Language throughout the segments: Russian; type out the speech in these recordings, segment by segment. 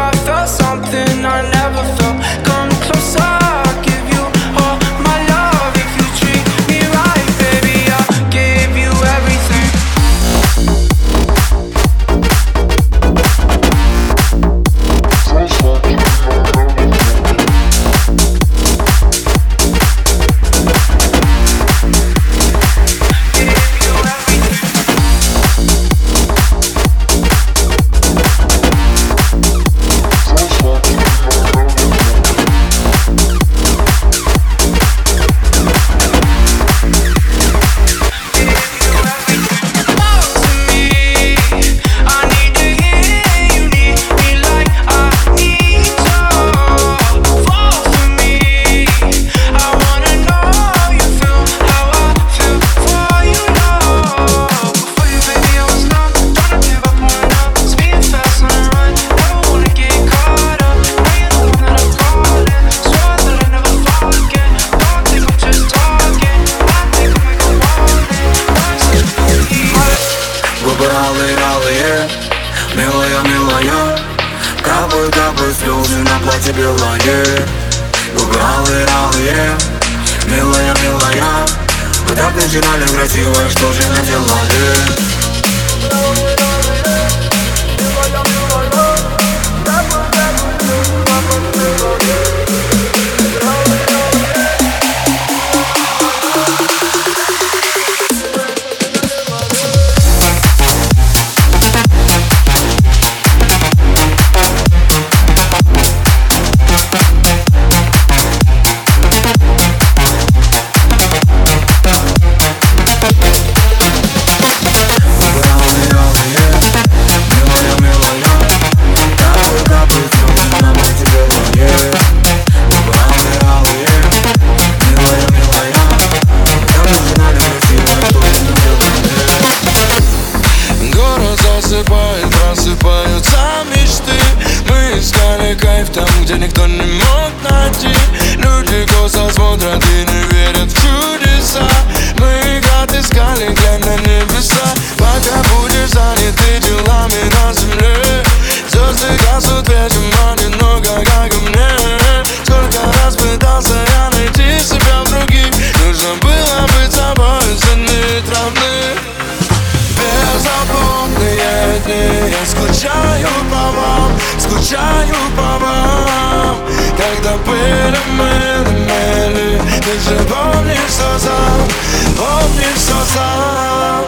I felt something I never милая, милая Вы так начинали красиво, что же наделали? Скучаю по вам, скучаю по вам. Когда были мы на мели Ты же помнишь, что сам, помнишь, что сам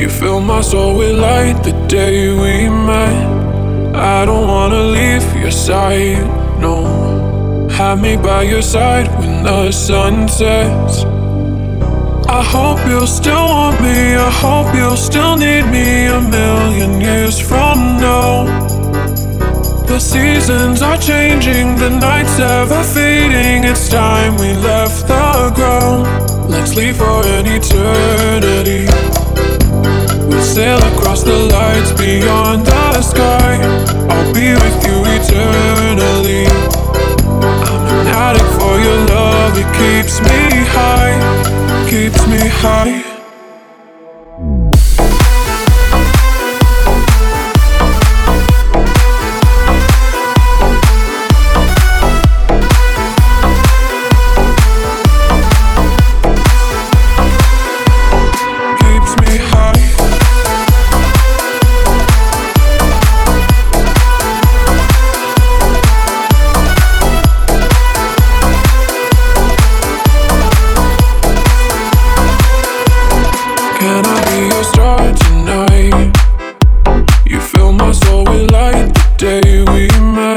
You fill my soul with light the day we met. I don't wanna leave your side, no. Have me by your side when the sun sets. I hope you'll still want me. I hope you'll still need me a million years from now. The seasons are changing, the night's ever fading. It's time we left the ground. Let's leave for an eternity. Sail across the lights beyond the sky. I'll be with you eternally. I'm an addict for your love, it keeps me high Keeps me high. though we like the day we met.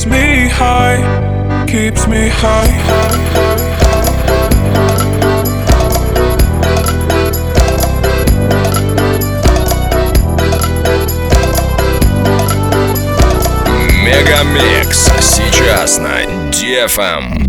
keeps me high, keeps me high. Мегамикс сейчас на DFM.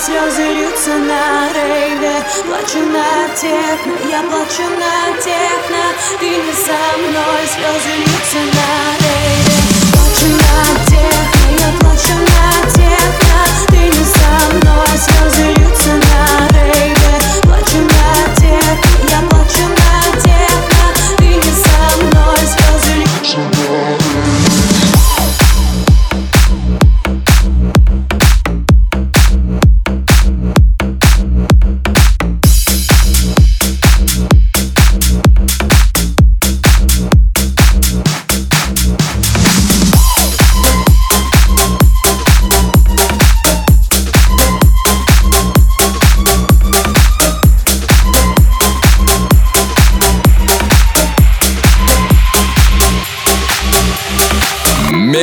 слезы льются на рейве. Плачу на техно, я плачу на техно. Ты не со мной, слезы льются на рейве. Плачу на техно, я плачу на техно. Ты не со мной, слезы льются на рейве.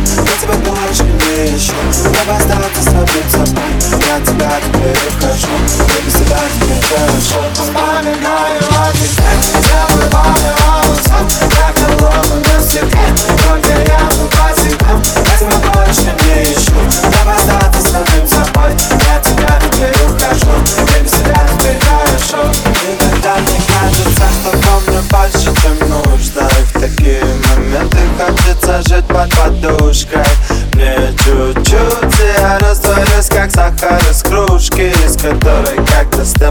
Я тебя больше не ищу. Чтобы остаться с тобой Я тебя теперь ухожу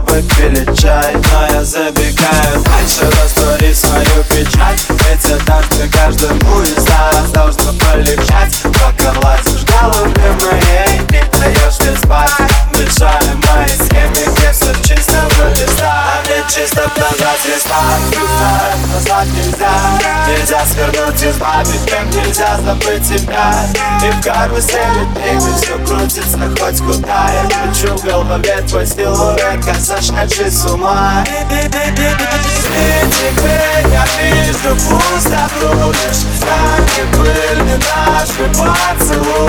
тобой пили чай Но я забегаю дальше, растворить свою печать. Ведь это ты каждому из нас должно полегчать. Пока власть ждала любимой, не даешь мне спать. Мешая мои схемы, где все чисто листа А мне чисто нажать рестарт Рестарт назвать нельзя. Нельзя свернуть, избавить, как нельзя забыть тебя И в карусели двигай, все крутится хоть куда. Я кручу в голове твой силуэт, как сошедший с ума. И теперь я вижу пусто бродишь Как и были наши поцелуи